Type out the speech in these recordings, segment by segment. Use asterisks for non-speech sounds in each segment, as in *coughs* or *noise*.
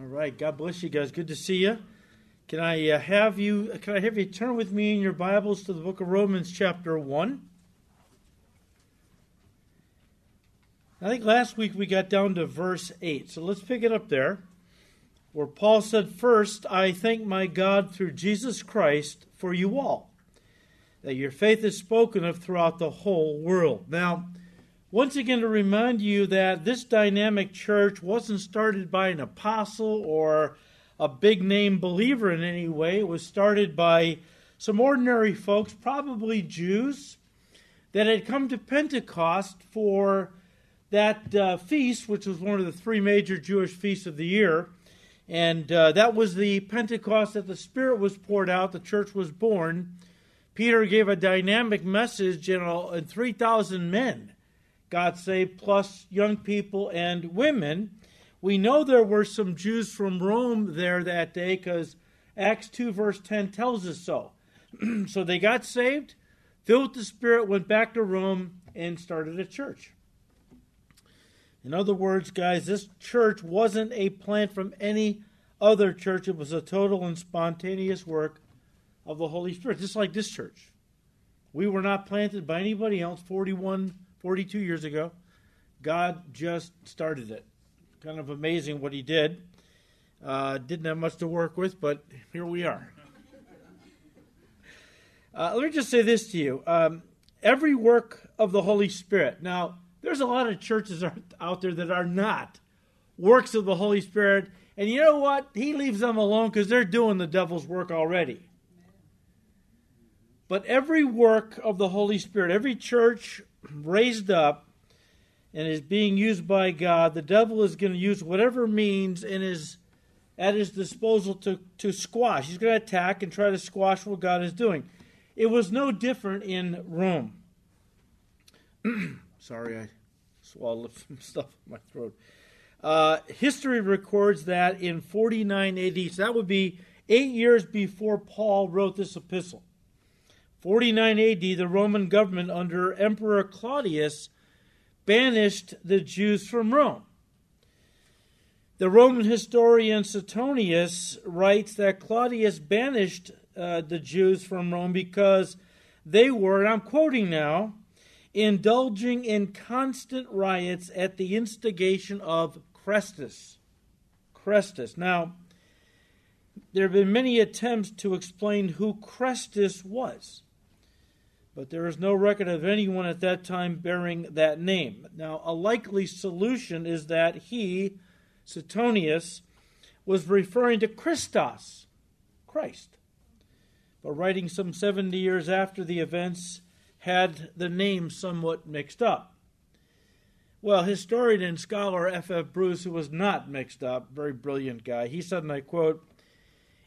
All right. God bless you guys. Good to see you. Can I uh, have you? Can I have you turn with me in your Bibles to the Book of Romans, chapter one? I think last week we got down to verse eight, so let's pick it up there, where Paul said, "First, I thank my God through Jesus Christ for you all, that your faith is spoken of throughout the whole world." Now. Once again, to remind you that this dynamic church wasn't started by an apostle or a big name believer in any way. It was started by some ordinary folks, probably Jews, that had come to Pentecost for that uh, feast, which was one of the three major Jewish feasts of the year. And uh, that was the Pentecost that the Spirit was poured out, the church was born. Peter gave a dynamic message, and 3,000 men got saved, plus young people and women. We know there were some Jews from Rome there that day because Acts 2, verse 10 tells us so. *clears throat* so they got saved, filled with the Spirit, went back to Rome, and started a church. In other words, guys, this church wasn't a plant from any other church. It was a total and spontaneous work of the Holy Spirit, just like this church. We were not planted by anybody else. 41 42 years ago. God just started it. Kind of amazing what he did. Uh, didn't have much to work with, but here we are. Uh, let me just say this to you. Um, every work of the Holy Spirit. Now, there's a lot of churches out there that are not works of the Holy Spirit. And you know what? He leaves them alone because they're doing the devil's work already. But every work of the Holy Spirit, every church raised up and is being used by God, the devil is going to use whatever means in his at his disposal to, to squash. He's going to attack and try to squash what God is doing. It was no different in Rome. *clears throat* Sorry, I swallowed *laughs* some stuff in my throat. Uh, history records that in 49 AD, so that would be eight years before Paul wrote this epistle. 49 AD, the Roman government under Emperor Claudius banished the Jews from Rome. The Roman historian Suetonius writes that Claudius banished uh, the Jews from Rome because they were, and I'm quoting now, indulging in constant riots at the instigation of Chrestus. Chrestus. Now, there have been many attempts to explain who Chrestus was but there is no record of anyone at that time bearing that name. Now, a likely solution is that he, Suetonius, was referring to Christos, Christ, but writing some 70 years after the events had the name somewhat mixed up. Well, historian and scholar F. F. Bruce, who was not mixed up, very brilliant guy, he said, and I quote,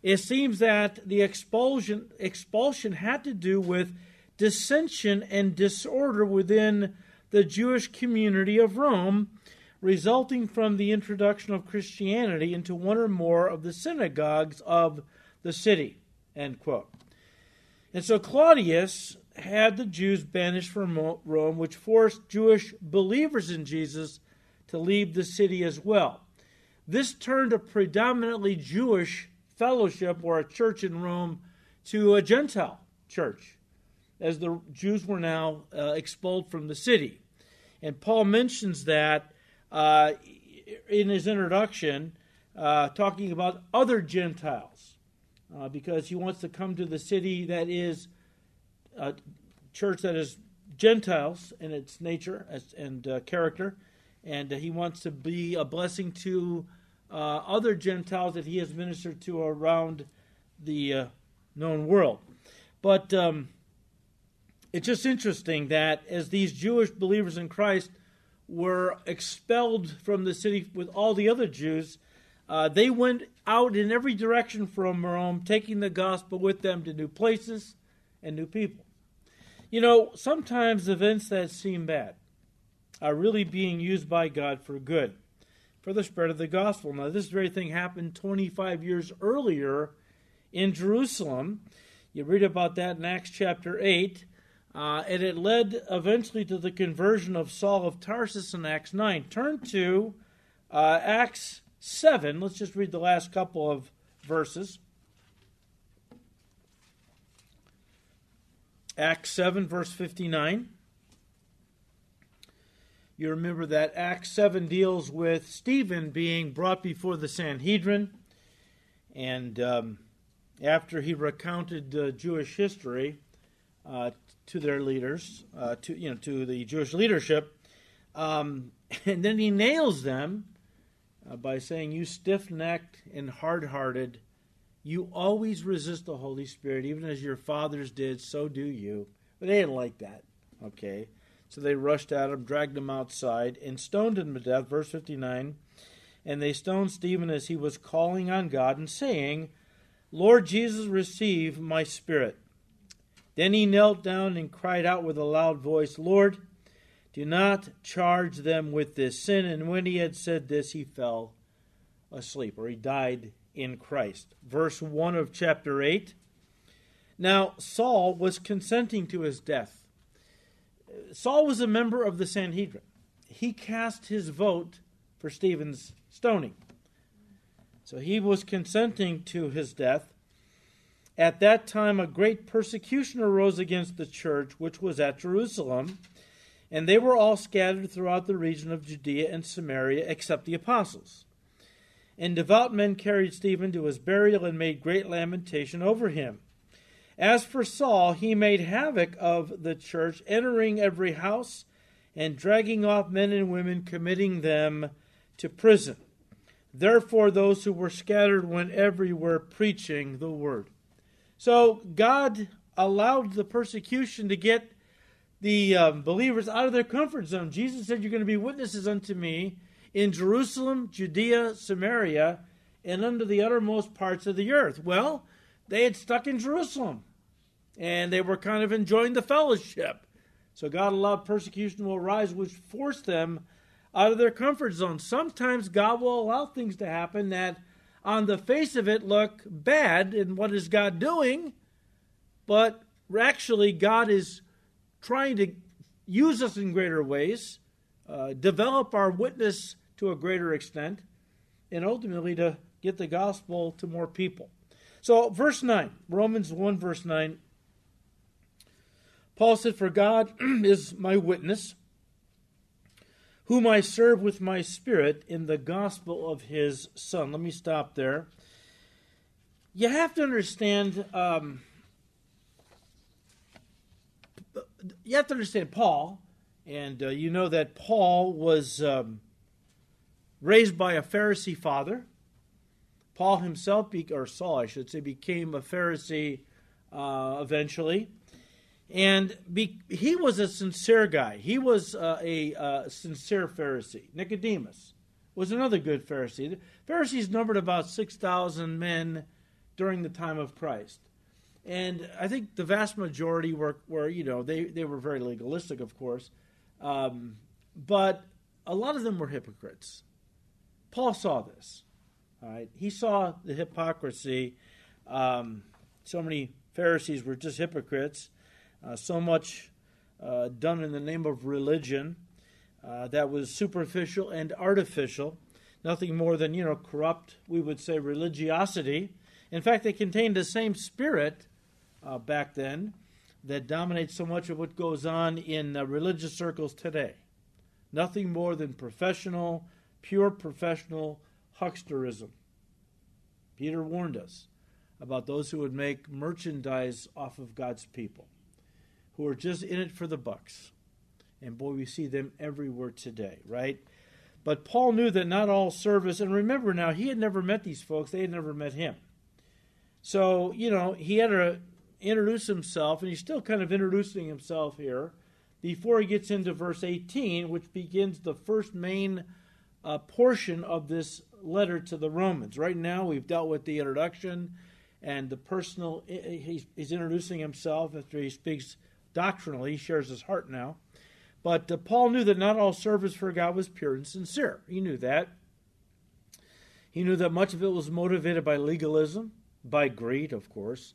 It seems that the expulsion, expulsion had to do with dissension and disorder within the Jewish community of Rome, resulting from the introduction of Christianity into one or more of the synagogues of the city. End quote. And so Claudius had the Jews banished from Rome, which forced Jewish believers in Jesus to leave the city as well. This turned a predominantly Jewish fellowship or a church in Rome to a Gentile church as the Jews were now uh, expelled from the city. And Paul mentions that uh, in his introduction, uh, talking about other Gentiles, uh, because he wants to come to the city that is a church that is Gentiles in its nature and uh, character, and he wants to be a blessing to uh, other Gentiles that he has ministered to around the known world. But um, it's just interesting that as these Jewish believers in Christ were expelled from the city with all the other Jews, uh, they went out in every direction from Rome, taking the gospel with them to new places and new people. You know, sometimes events that seem bad are really being used by God for good, for the spread of the gospel. Now, this very thing happened 25 years earlier in Jerusalem. You read about that in Acts chapter 8. Uh, and it led eventually to the conversion of Saul of Tarsus in Acts 9. Turn to uh, Acts 7. Let's just read the last couple of verses. Acts 7, verse 59. You remember that Acts 7 deals with Stephen being brought before the Sanhedrin. And um, after he recounted uh, Jewish history uh, to their leaders, uh, to, you know, to the Jewish leadership, um, *laughs* and then he nails them uh, by saying, You stiff necked and hard hearted, you always resist the Holy Spirit, even as your fathers did, so do you. But they didn't like that. Okay. So they rushed at him, dragged him outside, and stoned him to death. Verse 59. And they stoned Stephen as he was calling on God and saying, Lord Jesus, receive my spirit. Then he knelt down and cried out with a loud voice, Lord, do not charge them with this sin. And when he had said this, he fell asleep, or he died in Christ. Verse 1 of chapter 8. Now, Saul was consenting to his death. Saul was a member of the Sanhedrin. He cast his vote for Stephen's stoning. So he was consenting to his death. At that time, a great persecution arose against the church, which was at Jerusalem, and they were all scattered throughout the region of Judea and Samaria, except the apostles. And devout men carried Stephen to his burial and made great lamentation over him. As for Saul, he made havoc of the church, entering every house and dragging off men and women, committing them to prison. Therefore, those who were scattered went everywhere preaching the word. So, God allowed the persecution to get the um, believers out of their comfort zone. Jesus said, You're going to be witnesses unto me in Jerusalem, Judea, Samaria, and unto the uttermost parts of the earth. Well, they had stuck in Jerusalem and they were kind of enjoying the fellowship. So God allowed persecution to arise, which forced them out of their comfort zone. Sometimes God will allow things to happen that, on the face of it, look bad. And what is God doing? But actually, God is trying to use us in greater ways, uh, develop our witness to a greater extent, and ultimately to get the gospel to more people. So, verse 9, Romans 1, verse 9. Paul said, For God *clears throat* is my witness, whom I serve with my spirit in the gospel of his Son. Let me stop there. You have to understand. Um, you have to understand Paul, and uh, you know that Paul was um, raised by a Pharisee father. Paul himself, or Saul, I should say, became a Pharisee uh, eventually. And be, he was a sincere guy. He was uh, a uh, sincere Pharisee. Nicodemus was another good Pharisee. The Pharisees numbered about 6,000 men during the time of Christ. And I think the vast majority were, were you know, they, they were very legalistic, of course. Um, but a lot of them were hypocrites. Paul saw this. All right, he saw the hypocrisy. Um, so many Pharisees were just hypocrites. Uh, so much uh, done in the name of religion uh, that was superficial and artificial. Nothing more than you know corrupt. We would say religiosity. In fact, they contained the same spirit back then that dominates so much of what goes on in religious circles today. Nothing more than professional pure professional hucksterism. Peter warned us about those who would make merchandise off of God's people, who are just in it for the bucks. And boy, we see them everywhere today, right? But Paul knew that not all service, and remember now, he had never met these folks, they had never met him. So, you know, he had to introduce himself, and he's still kind of introducing himself here before he gets into verse 18, which begins the first main a portion of this letter to the Romans. Right now, we've dealt with the introduction and the personal. He's, he's introducing himself after he speaks doctrinally. He shares his heart now. But uh, Paul knew that not all service for God was pure and sincere. He knew that. He knew that much of it was motivated by legalism, by greed, of course,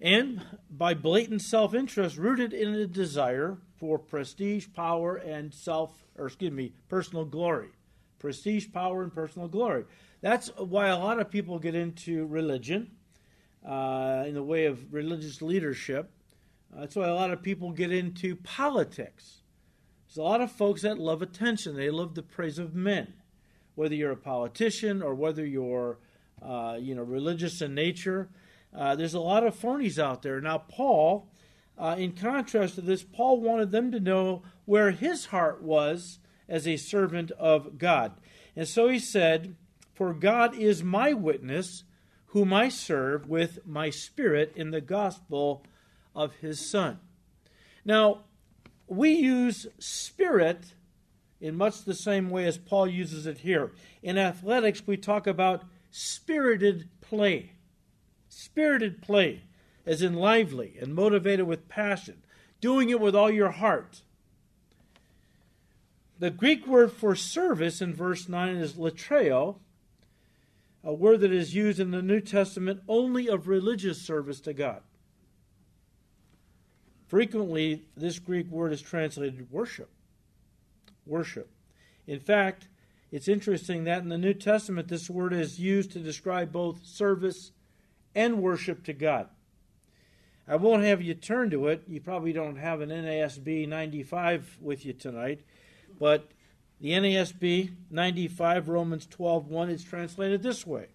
and by blatant self interest rooted in a desire for prestige, power, and self, or excuse me, personal glory prestige, power, and personal glory. That's why a lot of people get into religion uh, in the way of religious leadership. That's why a lot of people get into politics. There's a lot of folks that love attention. They love the praise of men, whether you're a politician or whether you're, uh, you know, religious in nature. Uh, there's a lot of phonies out there. Now, Paul, uh, in contrast to this, Paul wanted them to know where his heart was as a servant of God. And so he said, For God is my witness, whom I serve with my spirit in the gospel of his Son. Now, we use spirit in much the same way as Paul uses it here. In athletics, we talk about spirited play. Spirited play, as in lively and motivated with passion, doing it with all your heart. The Greek word for service in verse 9 is latreo, a word that is used in the New Testament only of religious service to God. Frequently, this Greek word is translated worship. Worship. In fact, it's interesting that in the New Testament, this word is used to describe both service and worship to God. I won't have you turn to it. You probably don't have an NASB 95 with you tonight, but the NASB 95 Romans 12:1 is translated this way.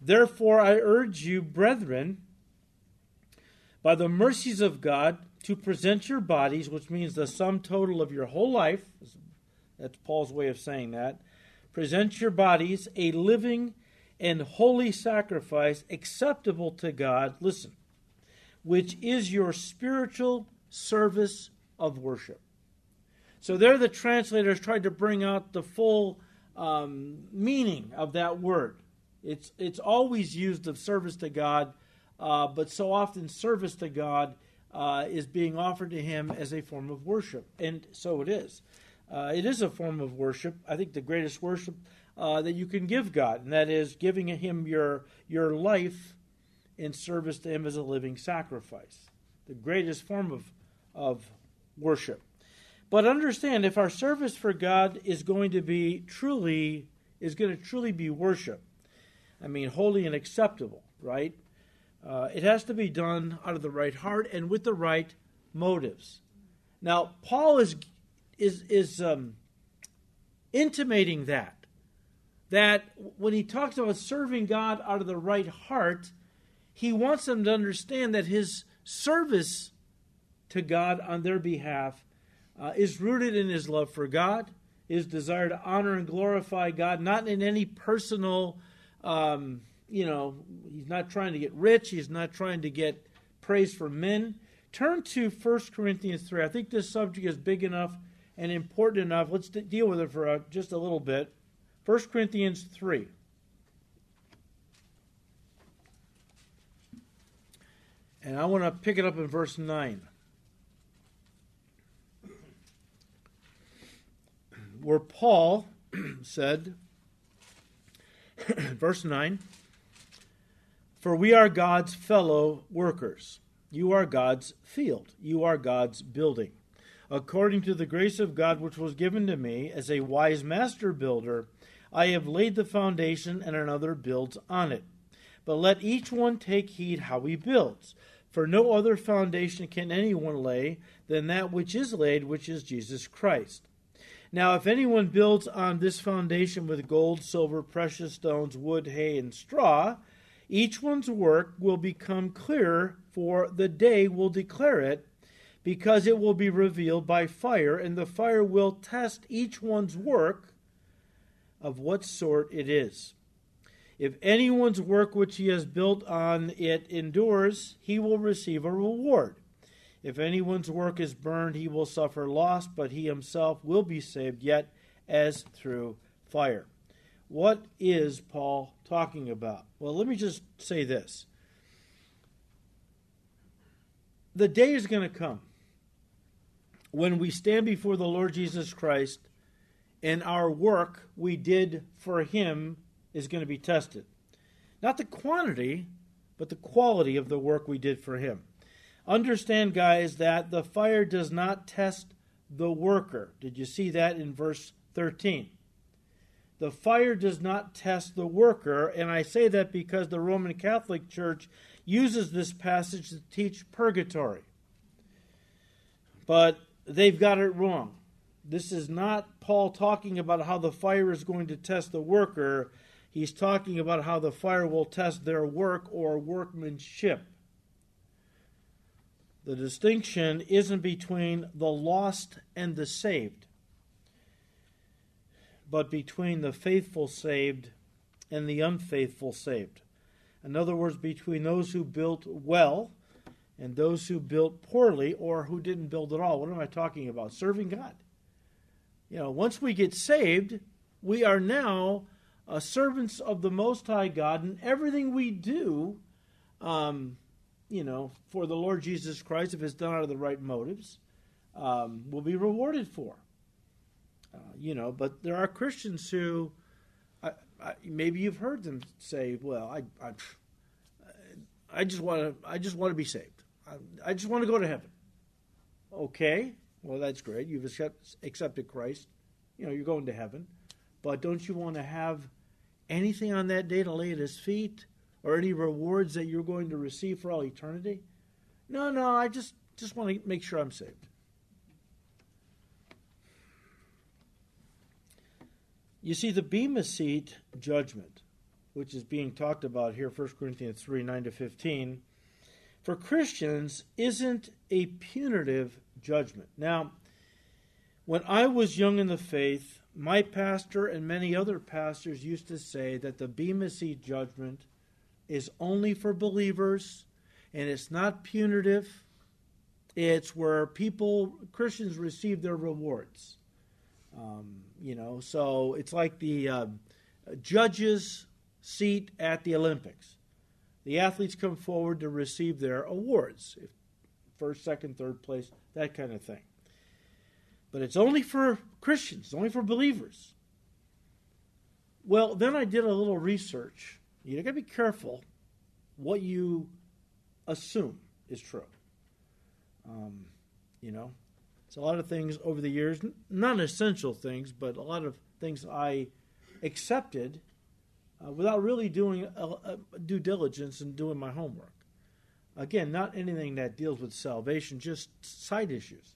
Therefore I urge you, brethren, by the mercies of God, to present your bodies, which means the sum total of your whole life. That's Paul's way of saying that. Present your bodies a living and holy sacrifice acceptable to God, listen, which is your spiritual service of worship. So there the translators tried to bring out the full um, meaning of that word. It's, it's always used of service to God, uh, but so often service to God uh, is being offered to Him as a form of worship. And so it is. Uh, it is a form of worship. I think the greatest worship uh, that you can give God, and that is giving Him your your life in service to Him as a living sacrifice, the greatest form of of worship. But understand, if our service for God is going to be truly is going to truly be worship, I mean, holy and acceptable, right? Uh, it has to be done out of the right heart and with the right motives. Now, Paul is is is um, intimating that that when he talks about serving God out of the right heart, he wants them to understand that his service to God on their behalf uh, is rooted in his love for God, his desire to honor and glorify God, not in any personal, um, you know, he's not trying to get rich, he's not trying to get praise from men. Turn to 1 Corinthians 3. I think this subject is big enough and important enough. Let's deal with it for uh, just a little bit. 1 Corinthians 3. And I want to pick it up in verse 9. Where Paul *clears throat* said, *clears throat* verse 9, For we are God's fellow workers. You are God's field. You are God's building. According to the grace of God which was given to me as a wise master builder, I have laid the foundation, and another builds on it. But let each one take heed how he builds. For no other foundation can anyone lay than that which is laid, which is Jesus Christ. Now, if anyone builds on this foundation with gold, silver, precious stones, wood, hay, and straw, each one's work will become clearer, for the day will declare it, because it will be revealed by fire, and the fire will test each one's work of what sort it is. If anyone's work which he has built on it endures, he will receive a reward. If anyone's work is burned, he will suffer loss, but he himself will be saved, yet as through fire. What is Paul talking about? Well, let me just say this. The day is going to come when we stand before the Lord Jesus Christ and our work we did for Him is going to be tested. Not the quantity, but the quality of the work we did for Him. Understand, guys, that the fire does not test the worker. Did you see that in verse 13? The fire does not test the worker, and I say that because the Roman Catholic Church uses this passage to teach purgatory. But they've got it wrong. This is not Paul talking about how the fire is going to test the worker. He's talking about how the fire will test their work or workmanship. The distinction isn't between the lost and the saved, but between the faithful saved and the unfaithful saved. In other words, between those who built well and those who built poorly or who didn't build at all. What am I talking about? Serving God. You know, once we get saved, we are now uh, servants of the Most High God, and everything we do, um, you know, for the Lord Jesus Christ, if it's done out of the right motives, um, will be rewarded for. Uh, you know, but there are Christians who, I, I, maybe you've heard them say, "Well, I, I, I just want to, I just want to be saved. I, I just want to go to heaven." Okay, well, that's great. You've accepted Christ. You know, you're going to heaven. But don't you want to have anything on that day to lay at his feet or any rewards that you're going to receive for all eternity? No, no, I just, just want to make sure I'm saved. You see, the Bema Seat judgment, which is being talked about here, 1 Corinthians 3 9 to 15, for Christians isn't a punitive judgment. Now, when I was young in the faith, my pastor and many other pastors used to say that the Bema Seat judgment is only for believers and it's not punitive. It's where people, Christians, receive their rewards. Um, you know, so it's like the uh, judge's seat at the Olympics. The athletes come forward to receive their awards first, second, third place, that kind of thing. But it's only for Christians, only for believers. Well, then I did a little research. You got to be careful what you assume is true. Um, you know, a lot of things over the years, non essential things, but a lot of things I accepted uh, without really doing a, a due diligence and doing my homework. Again, not anything that deals with salvation, just side issues.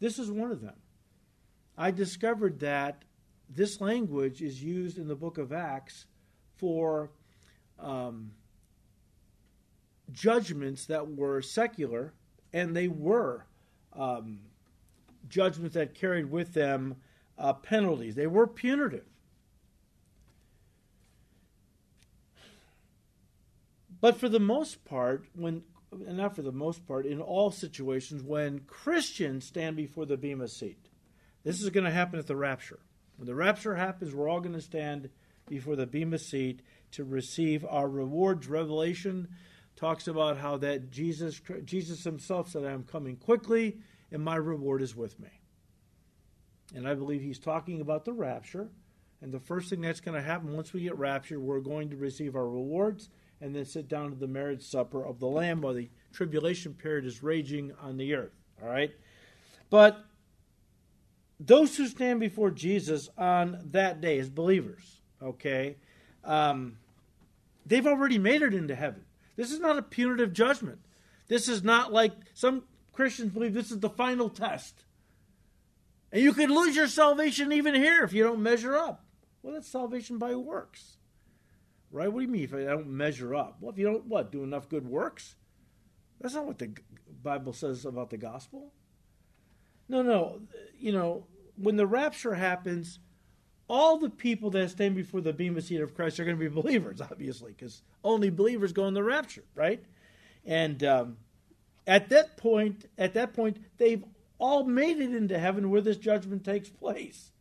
This is one of them. I discovered that this language is used in the book of Acts for um, judgments that were secular, and they were um, judgments that carried with them uh, penalties. They were punitive. But for the most part, when and not for the most part, in all situations, when Christians stand before the Bema seat, this is going to happen at the rapture. When the rapture happens, we're all going to stand before the Bema seat to receive our rewards. Revelation talks about how that Jesus Jesus himself said, "I'm coming quickly, and my reward is with me." And I believe he's talking about the rapture. And the first thing that's going to happen once we get raptured, we're going to receive our rewards and then sit down to the marriage supper of the Lamb while the tribulation period is raging on the earth. All right? But those who stand before Jesus on that day as believers, okay, um, they've already made it into heaven. This is not a punitive judgment. This is not like some Christians believe this is the final test. And you could lose your salvation even here if you don't measure up. Well, that's salvation by works. Right? What do you mean if I don't measure up? Well, if you don't, what, do enough good works? That's not what the Bible says about the gospel. No, no. You know, when the rapture happens, all the people that stand before the beam bema seat of Christ are going to be *laughs* believers, obviously, because only believers go in the rapture, right? And um, at that point, at that point, they've all made it into heaven where this judgment takes place.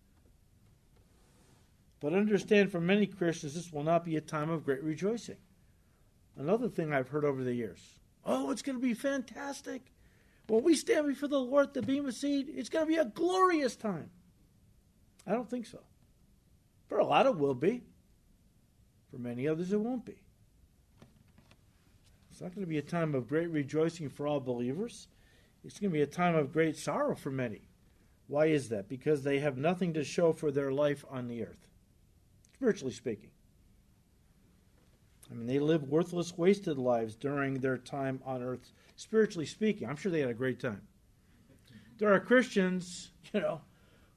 But understand for many Christians, this will not be a time of great rejoicing. Another thing I've heard over the years oh, it's going to be fantastic. When we stand before the Lord at the Bema Seat, it's going to be a glorious time. I don't think so. For a lot, it will be. For many others, it won't be. It's not going to be a time of great rejoicing for all believers. It's going to be a time of great sorrow for many. Why is that? Because they have nothing to show for their life on the earth. spiritually speaking. I mean, they live worthless, wasted lives during their time on earth, spiritually speaking. I'm sure they had a great time. There are Christians, *laughs* you know,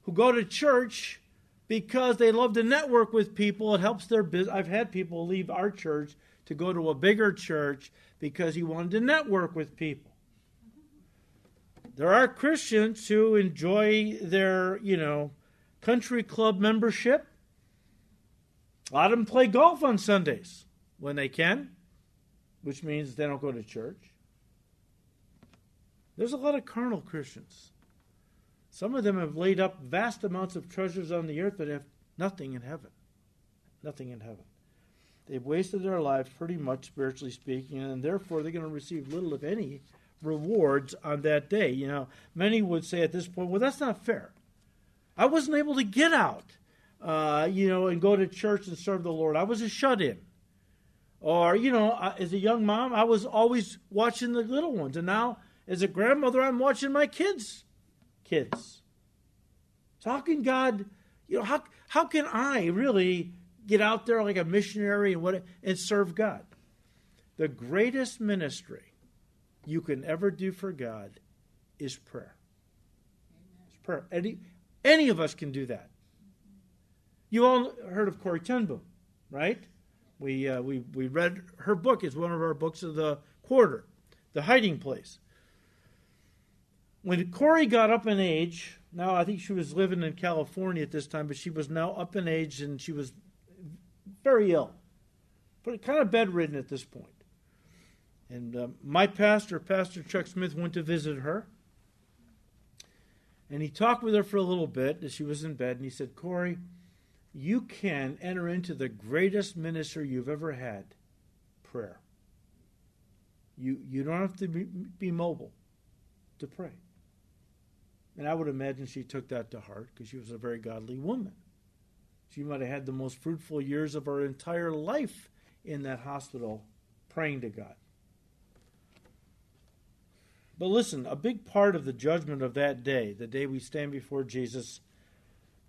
who go to church because they love to network with people. It helps their business. I've had people leave our church to go to a bigger church because he wanted to network with people. There are Christians who enjoy their, you know, country club membership. A lot of them play golf on Sundays when they can, which means they don't go to church. There's a lot of carnal Christians. Some of them have laid up vast amounts of treasures on the earth but have nothing in heaven. Nothing in heaven. They've wasted their lives pretty much, spiritually speaking, and therefore they're going to receive little, if any, rewards on that day. You know, many would say at this point, well, that's not fair. I wasn't able to get out, uh, you know, and go to church and serve the Lord. I was a shut in. Or, you know, as a young mom, I was always watching the little ones. And now, as a grandmother, I'm watching my kids' kids. So, how can God, you know, how, how can I really get out there like a missionary and, what, and serve God? The greatest ministry you can ever do for God is prayer. It's prayer. Any, any of us can do that. You all heard of Corrie ten Boom, right? We, uh, we, we read her book. It's one of our books of the quarter, The Hiding Place. When Corrie got up in age, now I think she was living in California at this time, but she was now up in age and she was very ill, but kind of bedridden at this point. And uh, my pastor, Pastor Chuck Smith, went to visit her. And he talked with her for a little bit as she was in bed, and he said, Corrie, you can enter into the greatest ministry you've ever had prayer. You, you don't have to be, be mobile to pray. And I would imagine she took that to heart because she was a very godly woman. She might have had the most fruitful years of her entire life in that hospital praying to God. But listen, a big part of the judgment of that day, the day we stand before Jesus,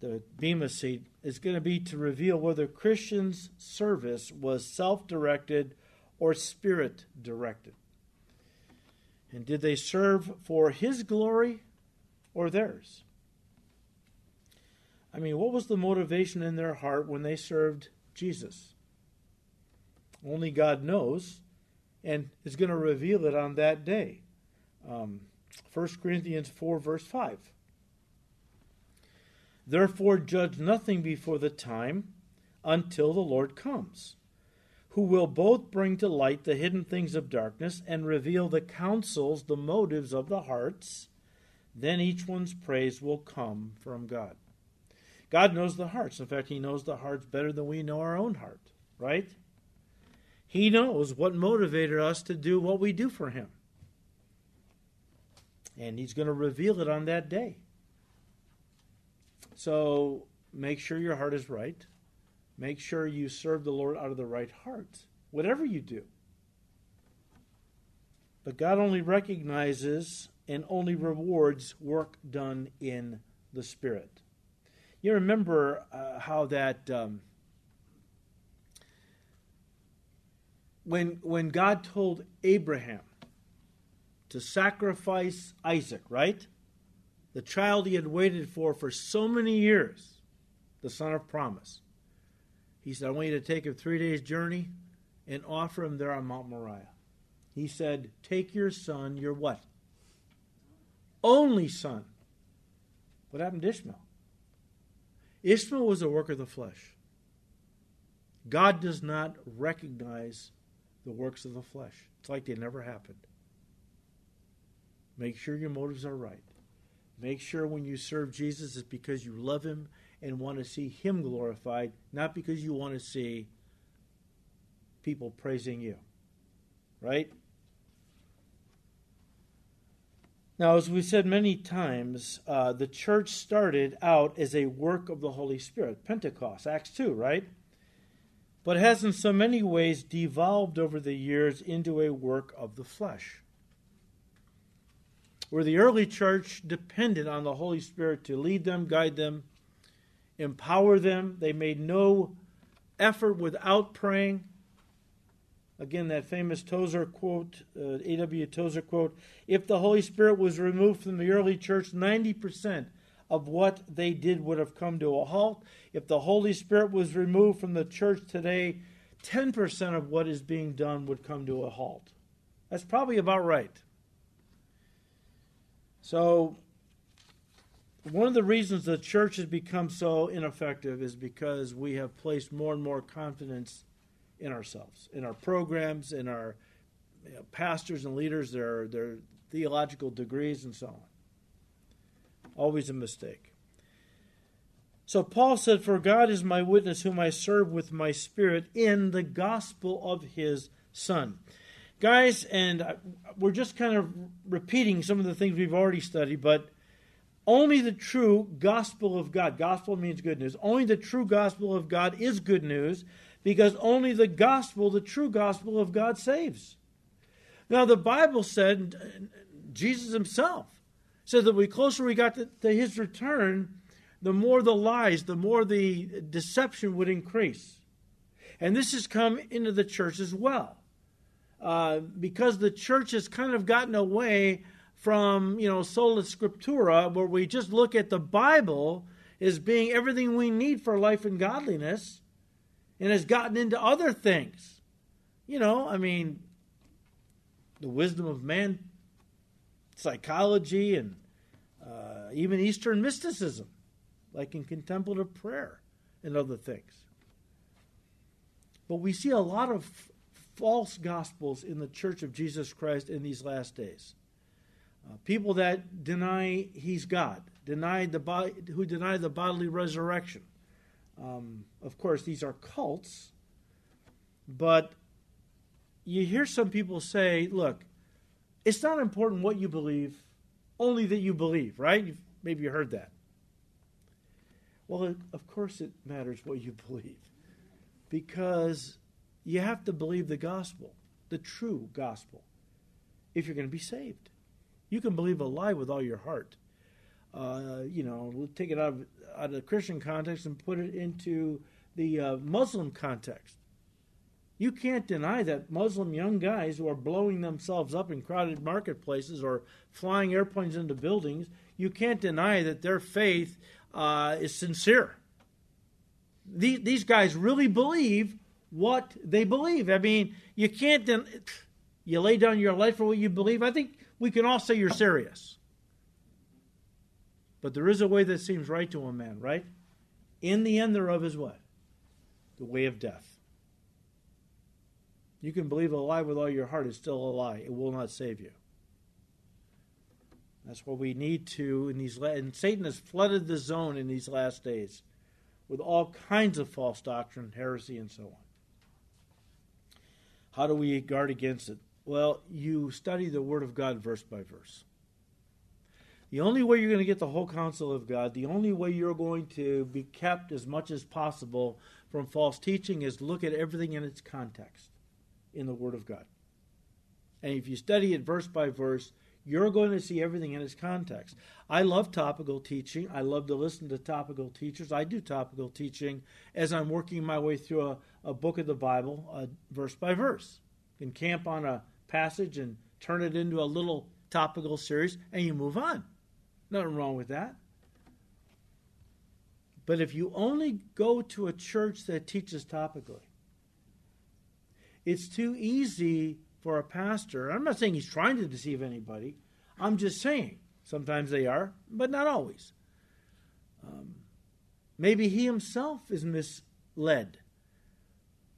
the Bema seat, is going to be to reveal whether Christians' service was self directed or spirit directed. And did they serve for His glory or theirs? I mean, what was the motivation in their heart when they served Jesus? Only God knows, and is going to reveal it on that day. Um, 1 Corinthians 4, verse 5. Therefore, judge nothing before the time until the Lord comes, who will both bring to light the hidden things of darkness and reveal the counsels, the motives of the hearts. Then each one's praise will come from God. God knows the hearts. In fact, He knows the hearts better than we know our own heart, right? He knows what motivated us to do what we do for Him. And He's going to reveal it on that day. So make sure your heart is right. Make sure you serve the Lord out of the right heart, whatever you do. But God only recognizes and only rewards work done in the Spirit. You remember uh, how that um, when when God told Abraham to sacrifice Isaac, right? The child he had waited for for so many years, the son of promise. He said, I want you to take a three days journey and offer him there on Mount Moriah. He said, Take your son, your what? Only son. What happened to Ishmael? Ishmael was a work of the flesh. God does not recognize the works of the flesh. It's like they never happened. Make sure your motives are right. Make sure when you serve Jesus it's because you love him and want to see him glorified, not because you want to see people praising you. Right? Now, as we said many times, uh, the church started out as a work of the Holy Spirit. Pentecost, Acts 2, right? But has in so many ways devolved over the years into a work of the flesh. Where the early church depended on the Holy Spirit to lead them, guide them, empower them, they made no effort without praying. Again, that famous Tozer quote, uh, A.W. Tozer quote if the Holy Spirit was removed from the early church, 90% of what they did would have come to a halt. If the Holy Spirit was removed from the church today, 10% of what is being done would come to a halt. That's probably about right. So, one of the reasons the church has become so ineffective is because we have placed more and more confidence in ourselves, in our programs, in our you know, pastors and leaders, their, their theological degrees, and so on. Always a mistake. So Paul said, For God is my witness, whom I serve with my spirit in the gospel of his Son. Guys, and we're just kind of repeating some of the things we've already studied, but only the true gospel of God, gospel means good news, only the true gospel of God is good news because only the gospel, the true gospel of God, saves. Now, the Bible said, Jesus himself said that the closer we got to, to his return, the more the lies, the more the deception would increase. And this has come into the church as well. Uh, because the church has kind of gotten away from, you know, sola scriptura, where we just look at the Bible as being everything we need for life and godliness, and has gotten into other things. You know, I mean, the wisdom of man, psychology, and uh, even Eastern mysticism, like in contemplative prayer and other things. But we see a lot of false gospels in the Church of Jesus Christ in these last days. Uh, people that deny he's God, deny the body, who deny the bodily resurrection, um, of course, these are cults, but you hear some people say, look, it's not important what you believe, only that you believe, right? You've, maybe you heard that. Well, of course it matters what you *laughs* believe because you have to believe the gospel, the true gospel, if you're going to be saved. You can believe a lie with all your heart, uh, you know, we'll take it out of, out of the Christian context and put it into the uh, Muslim context. You can't deny that Muslim young guys who are blowing themselves up in crowded marketplaces or flying airplanes into buildings, you can't deny that their faith uh, is sincere. These, these guys really believe what they believe. I mean, you can't, den- you lay down your life for what you believe. I think we can all say you're serious. But there is a way that seems right to a man, right? In the end thereof is what? The way of death. You can believe a lie with all your heart, it's still a lie. It will not save you. That's what we need to in these and Satan has flooded the zone in these last days with all kinds of false doctrine, heresy, and so on. How do we guard against it? Well, you study the Word of God verse by verse. The only way you're going to get the whole counsel of God, the only way you're going to be kept as much as possible from false teaching is look at everything in its context in the Word of God. And if you study it verse by verse, you're going to see everything in its context. I love topical teaching. I love to listen to topical teachers. I do topical teaching as I'm working my way through a, a book of the Bible, uh, verse by verse. You can camp on a passage and turn it into a little topical series, and you move on. Nothing wrong with that. But if you only go to a church that teaches topically, it's too easy for a pastor. I'm not saying he's trying to deceive anybody. I'm just saying sometimes they are, but not always. Um, maybe he himself is misled.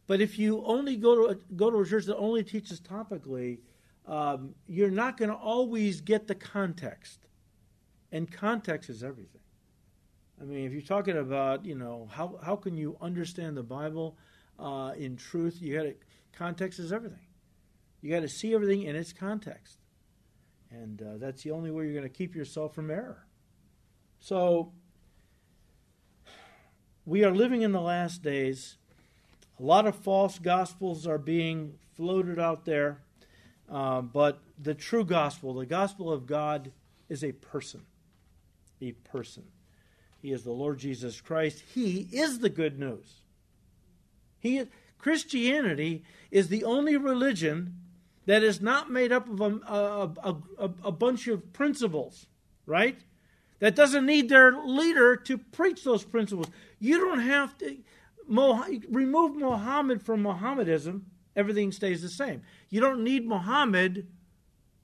But if you only go to a, go to a church that only teaches topically, um, you're not going to always get the context. And context is everything. I mean, if you're talking about, you know, how, how can you understand the Bible uh, in truth, you got to, context is everything. You got to see everything in its context. And uh, that's the only way you're going to keep yourself from error. So, we are living in the last days. A lot of false gospels are being floated out there. Uh, but the true gospel, the gospel of God, is a person a person. He is the Lord Jesus Christ. He is the good news. He Christianity is the only religion that is not made up of a, a, a, a, bunch of principles, right? That doesn't need their leader to preach those principles. You don't have to remove Muhammad from Mohammedism, everything stays the same. You don't need Muhammad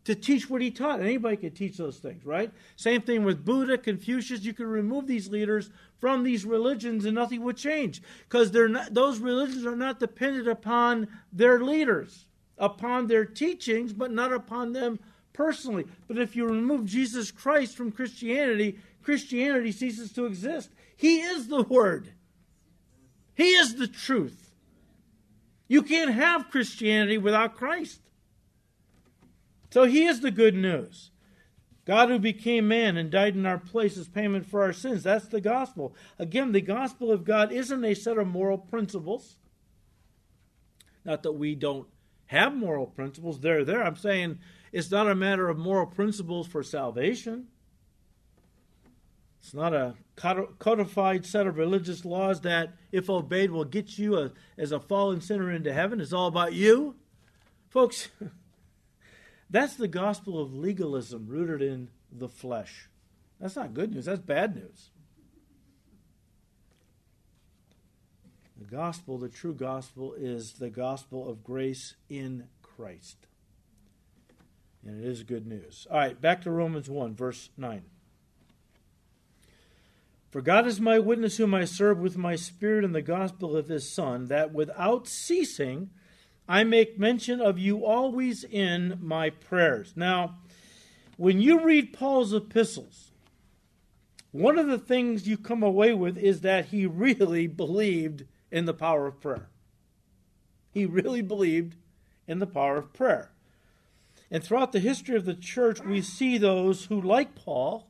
to teach what he taught. Anybody could teach those things, right? Same thing with Buddha, Confucius. You could remove these leaders from these religions and nothing would change because they're not, those religions are not dependent upon their leaders, upon their teachings, but not upon them personally. But if you remove Jesus Christ from Christianity, Christianity ceases to exist. He is the Word, He is the truth. You can't have Christianity without Christ. So He is the good news. God who became man and died in our place as payment for our sins. That's the gospel. Again, the gospel of God isn't a set of moral principles. Not that we don't have moral principles, they're there. I'm saying it's not a matter of moral principles for salvation. It's not a codified set of religious laws that, if obeyed, will get you a, as a fallen sinner into heaven. It's all about you. Folks, *laughs* that's the gospel of legalism rooted in the flesh. That's not good news, that's bad news. The gospel, the true gospel, is the gospel of grace in Christ. And it is good news. All right, back to Romans 1, verse 9. For God is my witness, whom I serve with my spirit in the gospel of his Son, that without ceasing I make mention of you always in my prayers. Now, when you read Paul's epistles, one of the things you come away with is that he really believed in the power of prayer. He really believed in the power of prayer. And throughout the history of the church, we see those who, like Paul,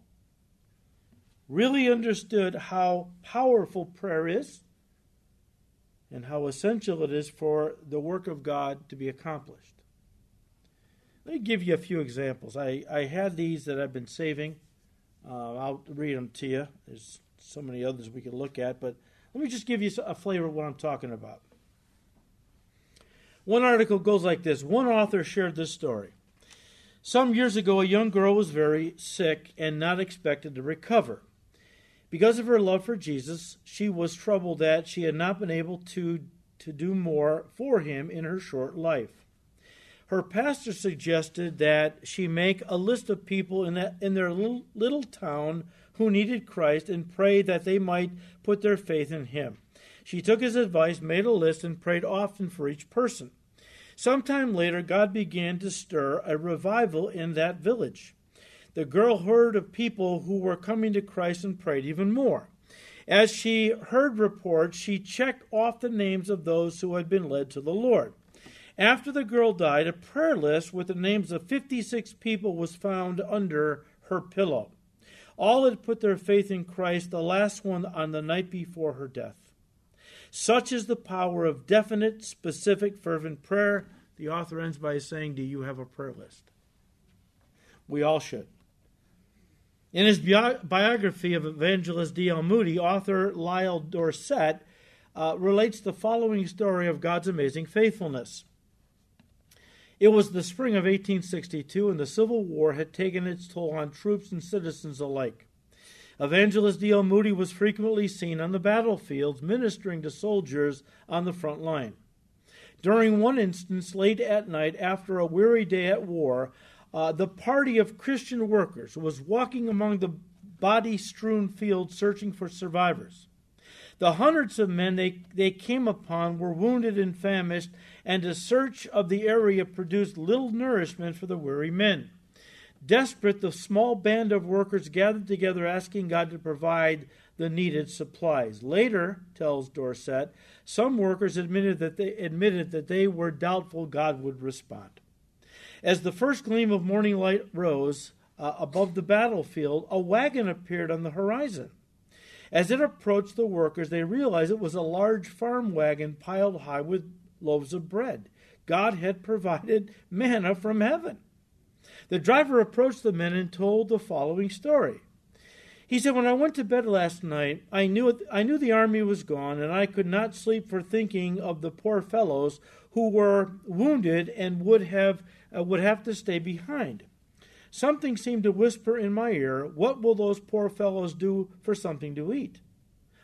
really understood how powerful prayer is and how essential it is for the work of God to be accomplished. Let me give you a few examples. I, I had these that I've been saving. Uh, I'll read them to you. There's so many others we could look at, but let me just give you a flavor of what I'm talking about. One article goes like this One author shared this story. Some years ago, a young girl was very sick and not expected to recover. Because of her love for Jesus, she was troubled that she had not been able to, to do more for him in her short life. Her pastor suggested that she make a list of people in, that, in their little, little town who needed Christ and pray that they might put their faith in him. She took his advice, made a list, and prayed often for each person. Sometime later, God began to stir a revival in that village. The girl heard of people who were coming to Christ and prayed even more. As she heard reports, she checked off the names of those who had been led to the Lord. After the girl died, a prayer list with the names of 56 people was found under her pillow. All had put their faith in Christ, the last one on the night before her death. Such is the power of definite, specific, fervent prayer. The author ends by saying, Do you have a prayer list? We all should. In his bi- biography of Evangelist D.L. Moody, author Lyle Dorsett uh, relates the following story of God's amazing faithfulness. It was the spring of 1862, and the Civil War had taken its toll on troops and citizens alike. Evangelist D.L. Moody was frequently seen on the battlefields ministering to soldiers on the front line. During one instance, late at night, after a weary day at war, uh, the party of Christian workers was walking among the body strewn fields searching for survivors. The hundreds of men they, they came upon were wounded and famished, and a search of the area produced little nourishment for the weary men. Desperate, the small band of workers gathered together asking God to provide the needed supplies. Later, tells Dorsett, some workers admitted that they admitted that they were doubtful God would respond. As the first gleam of morning light rose uh, above the battlefield, a wagon appeared on the horizon. As it approached the workers, they realized it was a large farm wagon piled high with loaves of bread. God had provided *laughs* manna from heaven. The driver approached the men and told the following story. He said, When I went to bed last night, I knew, I knew the army was gone, and I could not sleep for thinking of the poor fellows who were wounded and would have, uh, would have to stay behind. Something seemed to whisper in my ear, What will those poor fellows do for something to eat?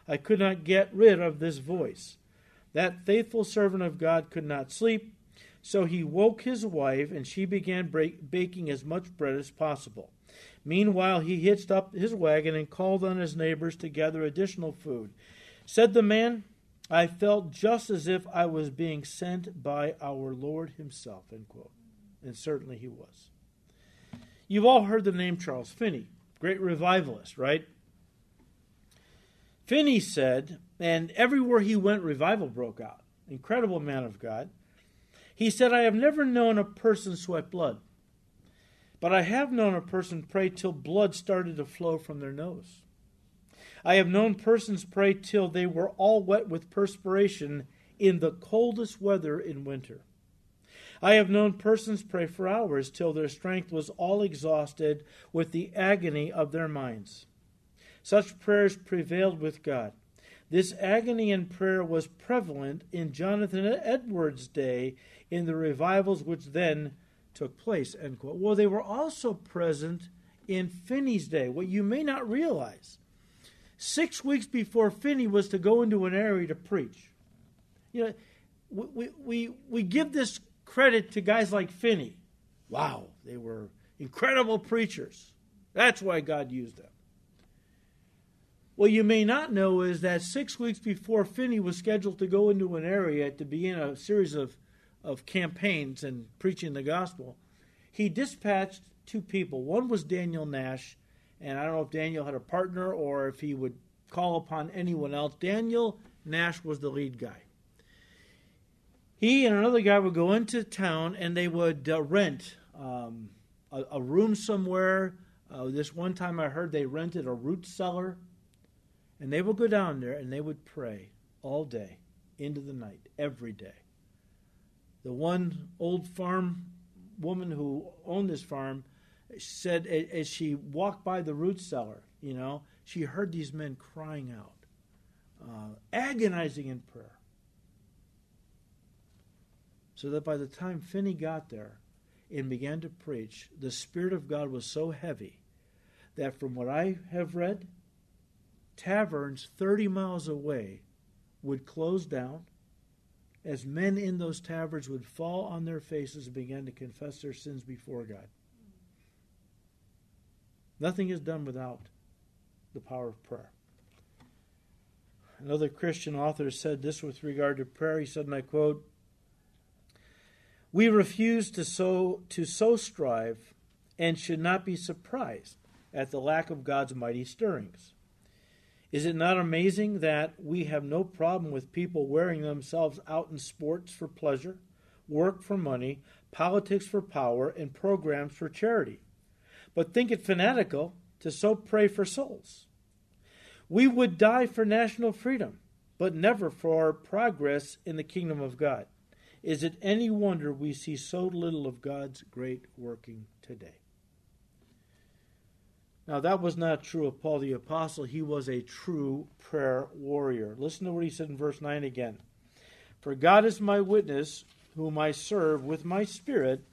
I could not get rid of this voice. That faithful servant of God could not sleep, so he woke his wife, and she began break, baking as much bread as possible. Meanwhile, he hitched up his wagon and called on his neighbors to gather additional food. Said the man, I felt just as if I was being sent by our Lord himself. End quote. And certainly he was. You've all heard the name Charles Finney, great revivalist, right? Finney said, and everywhere he went, revival broke out. Incredible man of God. He said, I have never known a person sweat blood. But I have known a person pray till blood started to flow from their nose. I have known persons pray till they were all wet with perspiration in the coldest weather in winter. I have known persons pray for hours till their strength was all exhausted with the agony of their minds. Such prayers prevailed with God. This agony in prayer was prevalent in Jonathan Edwards' day in the revivals which then took place. Well, they were also present in Finney's day, what you may not realize. Six weeks before Finney was to go into an area to preach. You know, we, we, we give this credit to guys like Finney. Wow, they were incredible preachers. That's why God used them. What you may not know is that six weeks before Finney was scheduled to go into an area to begin a series of of campaigns and preaching the gospel, he dispatched two people. One was Daniel Nash, and I don't know if Daniel had a partner or if he would call upon anyone else. Daniel Nash was the lead guy. He and another guy would go into town and they would uh, rent um, a, a, room somewhere. Uh, this one time I heard they rented a root cellar. And they would go down there and they would pray all day, into the night, every day the one old farm woman who owned this farm said as she walked by the root cellar, you know, she heard these men crying out, uh, agonizing in prayer. So that by the time Finney got there and began to preach, the Spirit of God was so heavy that from what I have read, taverns 30 miles away would close down as men in those taverns would fall on their faces and begin to confess their sins before God. Nothing is done without the power of prayer. Another Christian author said this with regard to prayer. He said, and I quote, We refuse to so, to so strive and should not be surprised at the lack of God's mighty stirrings. Is it not amazing that we have no problem with people wearing themselves out in sports for pleasure, work for money, politics for power, and programs for charity, but think it fanatical to so pray for souls? We would die for national freedom, but never for our progress in the kingdom of God. Is it any wonder we see so little of God's great working today? Now, that was not true of Paul the Apostle. He was a true prayer warrior. Listen to what he said in verse 9 again. For God is my witness, whom I serve with my spirit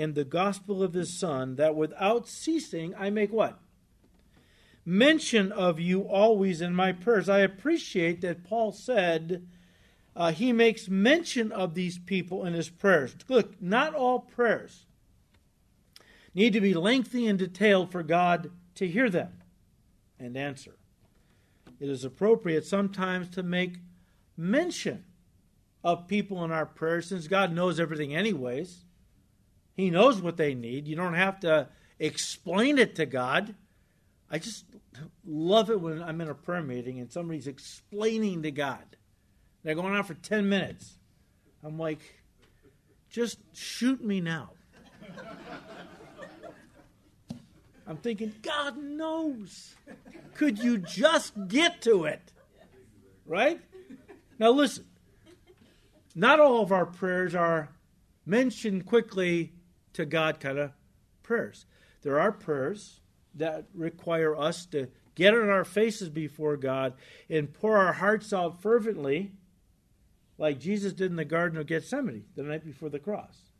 in the gospel of his Son, that without ceasing I make what? Mention of you always in my prayers. I appreciate that Paul said uh, he makes mention of these people in his prayers. Look, not all prayers need to be lengthy and detailed for God to hear them and answer. It is appropriate sometimes to make mention of people in our prayers since God knows everything, anyways. He knows what they need. You don't have to explain it to God. I just love it when I'm in a prayer meeting and somebody's explaining to God. They're going on for 10 minutes. I'm like, just shoot me now. I'm thinking, God knows. Could you just get to it? Right? Now, listen. Not all of our prayers are mentioned quickly to God kind of prayers. There are prayers that require us to get on our faces before God, and pour our hearts out fervently, like Jesus did in the Garden of Gethsemane the night before the cross.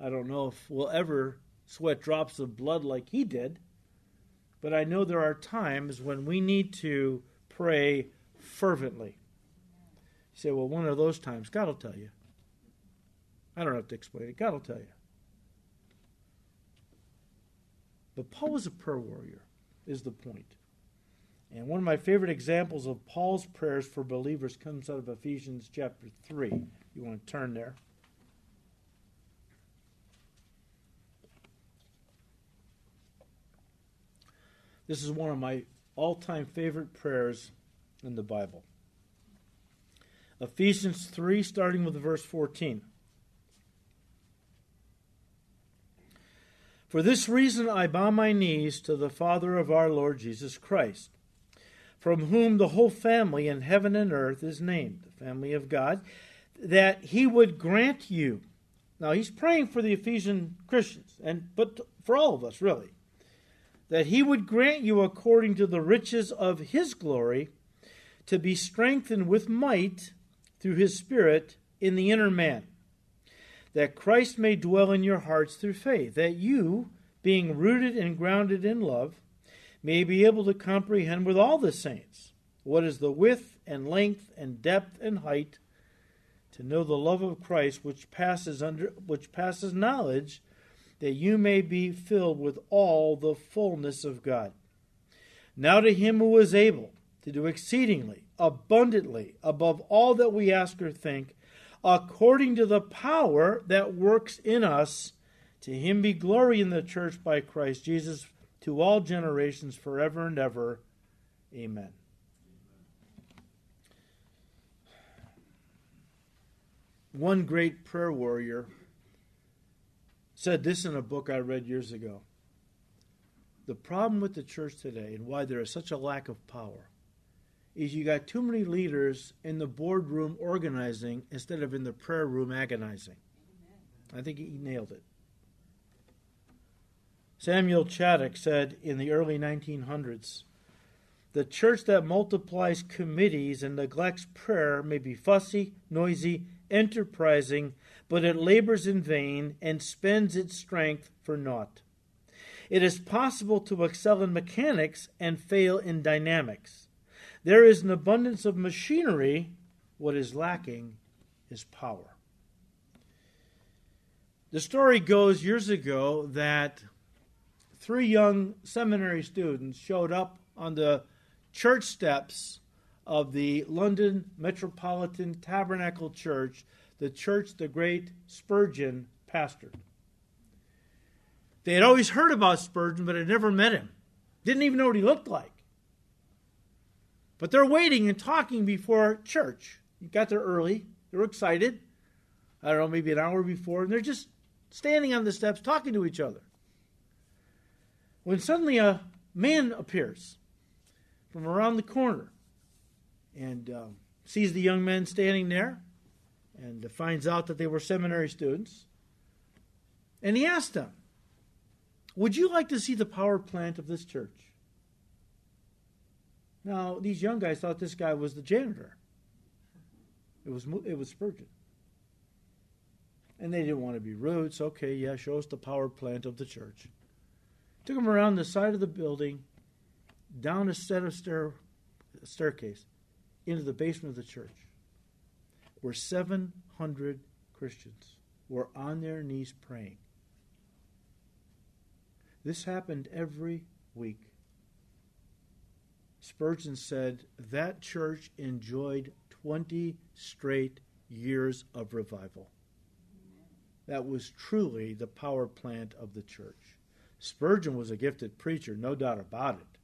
I don't know if we'll ever sweat drops of blood like he did, but I know there are times when we need to pray fervently. You say, well, one of those times, God will tell you. I don't have to explain it. God will tell you. But Paul was a prayer warrior, is the point. And one of my favorite examples of Paul's prayers for believers comes out of Ephesians chapter 3. You want to turn there. This is one of my all time favorite prayers in the Bible. Ephesians 3, starting with verse 14. For this reason I bow my knees to the Father of our Lord Jesus Christ, from whom the whole family in heaven and earth is named, the family of God, that he would grant you. Now he's praying for the Ephesian Christians, and but for all of us really, that he would grant you according to the riches of his glory to be strengthened with might through his Spirit in the inner man, that Christ may dwell in your hearts through faith, that you, being rooted and grounded in love, may be able to comprehend with all the saints what is the width and length and depth and height, to know the love of Christ which passes under which passes knowledge that you may be filled with all the fullness of God. Now to him who is able to do exceedingly, abundantly, above all that we ask or think, according to the power that works in us, to him be glory in the church by Christ Jesus to all generations forever and ever. Amen. One great prayer warrior said this in a book I read years ago. The problem with the church today and why there is such a lack of power is you got too many leaders in the boardroom organizing instead of in the prayer room agonizing. I think he nailed it. Samuel Chadwick said in the early 1900s The church that multiplies committees and neglects prayer may be fussy, noisy, enterprising, but it labors in vain and spends its strength for naught. It is possible to excel in mechanics and fail in dynamics. There is an abundance of machinery. What is lacking is power. The story goes years ago that three young seminary students showed up on the church steps of the London Metropolitan Tabernacle Church the church the great Spurgeon pastored. They had always heard about Spurgeon, but had never met him. Didn't even know what he looked like. But they're waiting and talking before church. You got there early. they're excited. I don't know, maybe an hour before, and they're just standing on the steps talking to each other. When suddenly a man appears from around the corner and uh, sees the young men standing there and finds out that they were seminary students. And he asked them, Would you like to see the power plant of this church? Now, these young guys thought this guy was the janitor. It was, it was Spurgeon. And they didn't want to be rude, so okay, yeah, show us the power plant of the church. Took them around the side of the building, down a set of stair, staircase, into the basement of the church where 700 Christians were on their knees praying. This happened every week. Spurgeon said that church enjoyed 20 straight years of revival. That was truly the power plant of the church. Spurgeon was a gifted preacher, no doubt about it.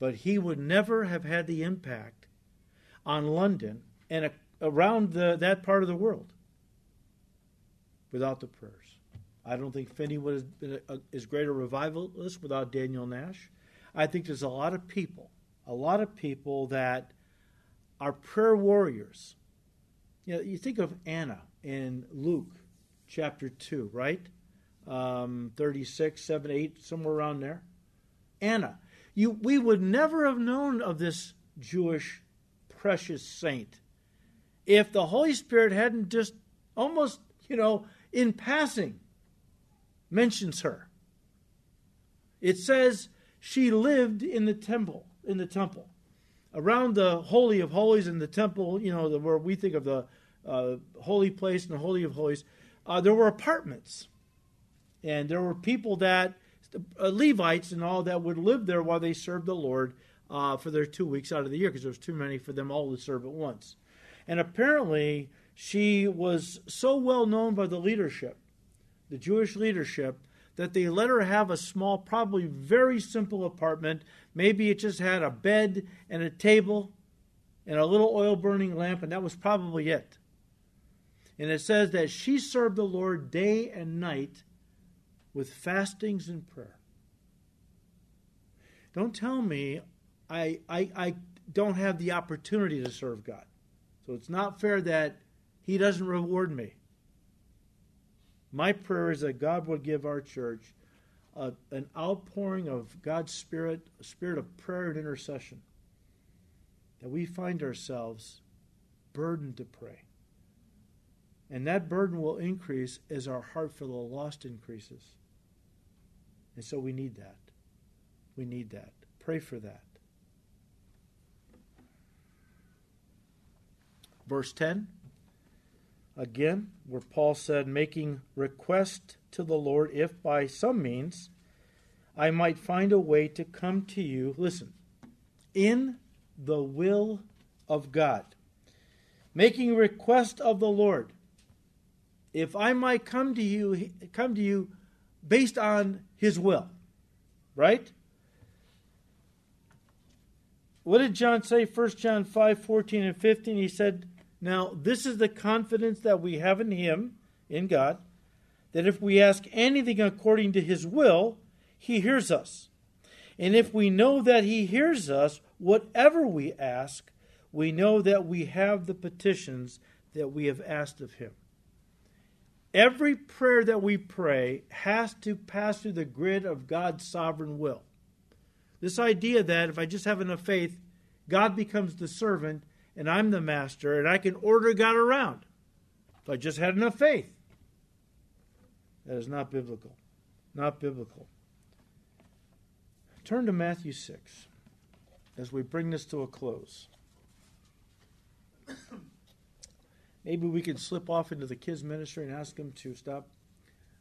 But he would never have had the impact on London and around the, that part of the world without the prayers. I don't think Finney would have been as great a revivalist without Daniel Nash. I think there's a lot of people, a lot of people that are prayer warriors. You know, you think of Anna in Luke chapter 2, right? Um, 36, 7, 8, somewhere around there. Anna. you, we would never have known of this Jewish precious saint if the Holy Spirit hadn't just almost, you know, in passing mentions her. It says she lived in the temple, in the temple. Around the Holy of Holies in the temple, you know, the, where we think of the uh, holy place and the Holy of Holies, uh, there were apartments. And there were people that, uh, Levites and all, that would live there while they served the Lord uh, for their two weeks out of the year because there was too many for them all to serve at once. And apparently, she was so well known by the leadership, the Jewish leadership, that they let her have a small, probably very simple apartment. Maybe it just had a bed and a table and a little oil burning lamp, and that was probably it. And it says that she served the Lord day and night with fastings and prayer. Don't tell me I, I, I don't have the opportunity to serve God. So it's not fair that He doesn't reward me. My prayer is that God would give our church a, an outpouring of God's Spirit, a spirit of prayer and intercession, that we find ourselves burdened to pray. And that burden will increase as our heart for the lost increases. And so we need that. We need that. Pray for that. Verse 10, again, where Paul said, making request to the Lord if by some means I might find a way to come to you, listen, in the will of God. Making request of the Lord. If I might come to you, come to you based on his will. Right? What did John say? 1 John 5 14 and 15. He said, Now, this is the confidence that we have in him, in God, that if we ask anything according to his will, he hears us. And if we know that he hears us, whatever we ask, we know that we have the petitions that we have asked of him. Every prayer that we pray has to pass through the grid of God's sovereign will. This idea that if I just have enough faith, God becomes the servant and I'm the master and I can order God around. If I just had enough faith. That is not biblical. Not biblical. Turn to Matthew 6 as we bring this to a close. *coughs* Maybe we can slip off into the kids' ministry and ask them to stop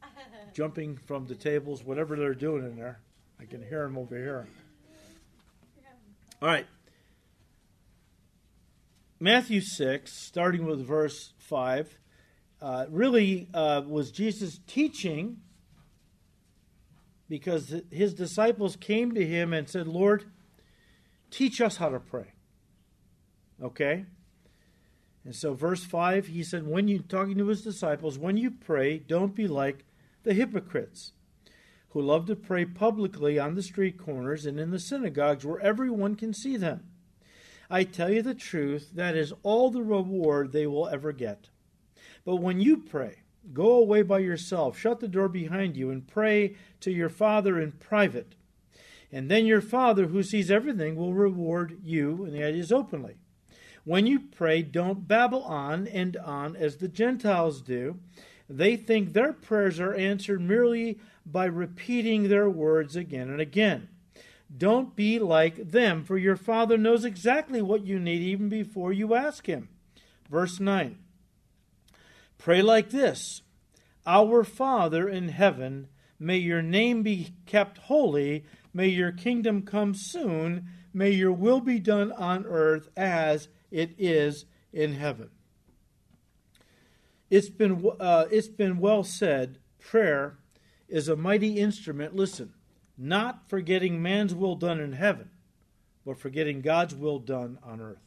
*laughs* jumping from the tables, whatever they're doing in there. I can hear them over here. All right. Matthew 6, starting with verse 5, uh, really uh, was Jesus teaching because his disciples came to him and said, Lord, teach us how to pray. Okay? And so, verse 5, he said, When you, talking to his disciples, when you pray, don't be like the hypocrites who love to pray publicly on the street corners and in the synagogues where everyone can see them. I tell you the truth, that is all the reward they will ever get. But when you pray, go away by yourself, shut the door behind you, and pray to your Father in private. And then your Father, who sees everything, will reward you, and is openly. When you pray, don't babble on and on as the Gentiles do. They think their prayers are answered merely by repeating their words again and again. Don't be like them, for your Father knows exactly what you need even before you ask Him. Verse 9 Pray like this. Our Father in heaven, may your name be kept holy, may your kingdom come soon, may your will be done on earth as it is in heaven. It's been, uh, it's been well said. Prayer is a mighty instrument, listen, not for getting man's will done in heaven, but for getting God's will done on earth.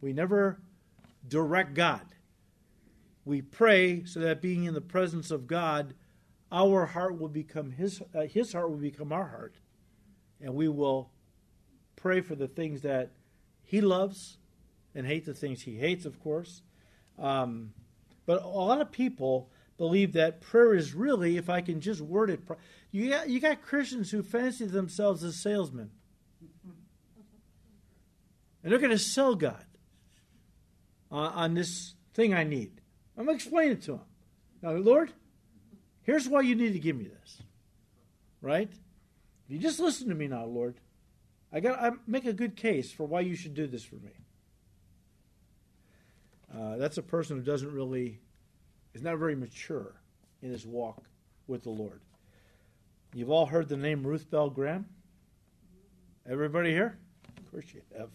We never direct God. We pray so that being in the presence of God, our heart will become his, uh, his heart will become our heart. And we will pray for the things that he loves and hate the things he hates, of course. Um, but a lot of people believe that prayer is really, if I can just word it, you got, you got Christians who fancy themselves as salesmen. And they're going to sell God on, on this thing I need. I'm going to explain it to them. Now, Lord, here's why you need to give me this. Right? If you just listen to me now, Lord, I got I make a good case for why you should do this for me. Uh, that's a person who doesn't really is not very mature in his walk with the Lord. You've all heard the name Ruth Bell Graham? Everybody here? Of course you have.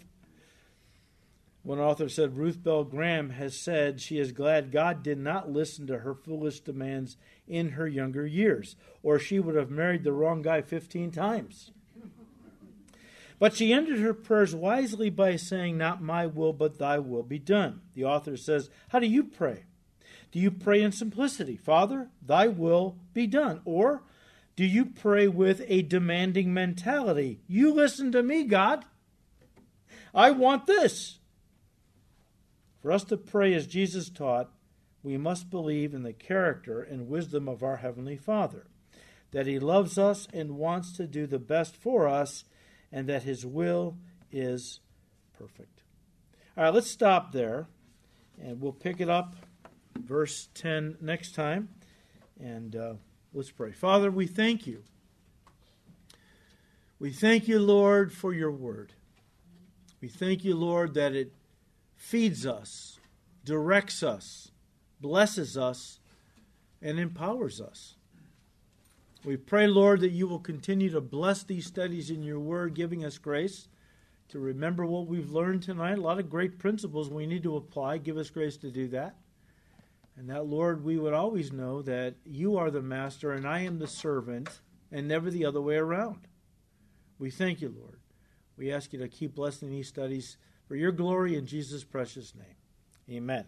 One author said Ruth Bell Graham has said she is glad God did not listen to her foolish demands in her younger years, or she would have married the wrong guy 15 times. But she ended her prayers wisely by saying, Not my will, but thy will be done. The author says, How do you pray? Do you pray in simplicity, Father, thy will be done? Or do you pray with a demanding mentality? You listen to me, God. I want this. For us to pray as Jesus taught, we must believe in the character and wisdom of our Heavenly Father, that He loves us and wants to do the best for us, and that His will is perfect. All right, let's stop there, and we'll pick it up, verse 10, next time. And uh, let's pray. Father, we thank you. We thank you, Lord, for your word. We thank you, Lord, that it feeds us, directs us, blesses us, and empowers us. We pray, Lord, that you will continue to bless these studies in your word, giving us grace to remember what we've learned tonight. A lot of great principles we need to apply. Give us grace to do that. And that, Lord, we would always know that you are the master and I am the servant, and never the other way around. We thank you, Lord. We ask you to keep blessing these studies for your glory in Jesus' precious name. Amen.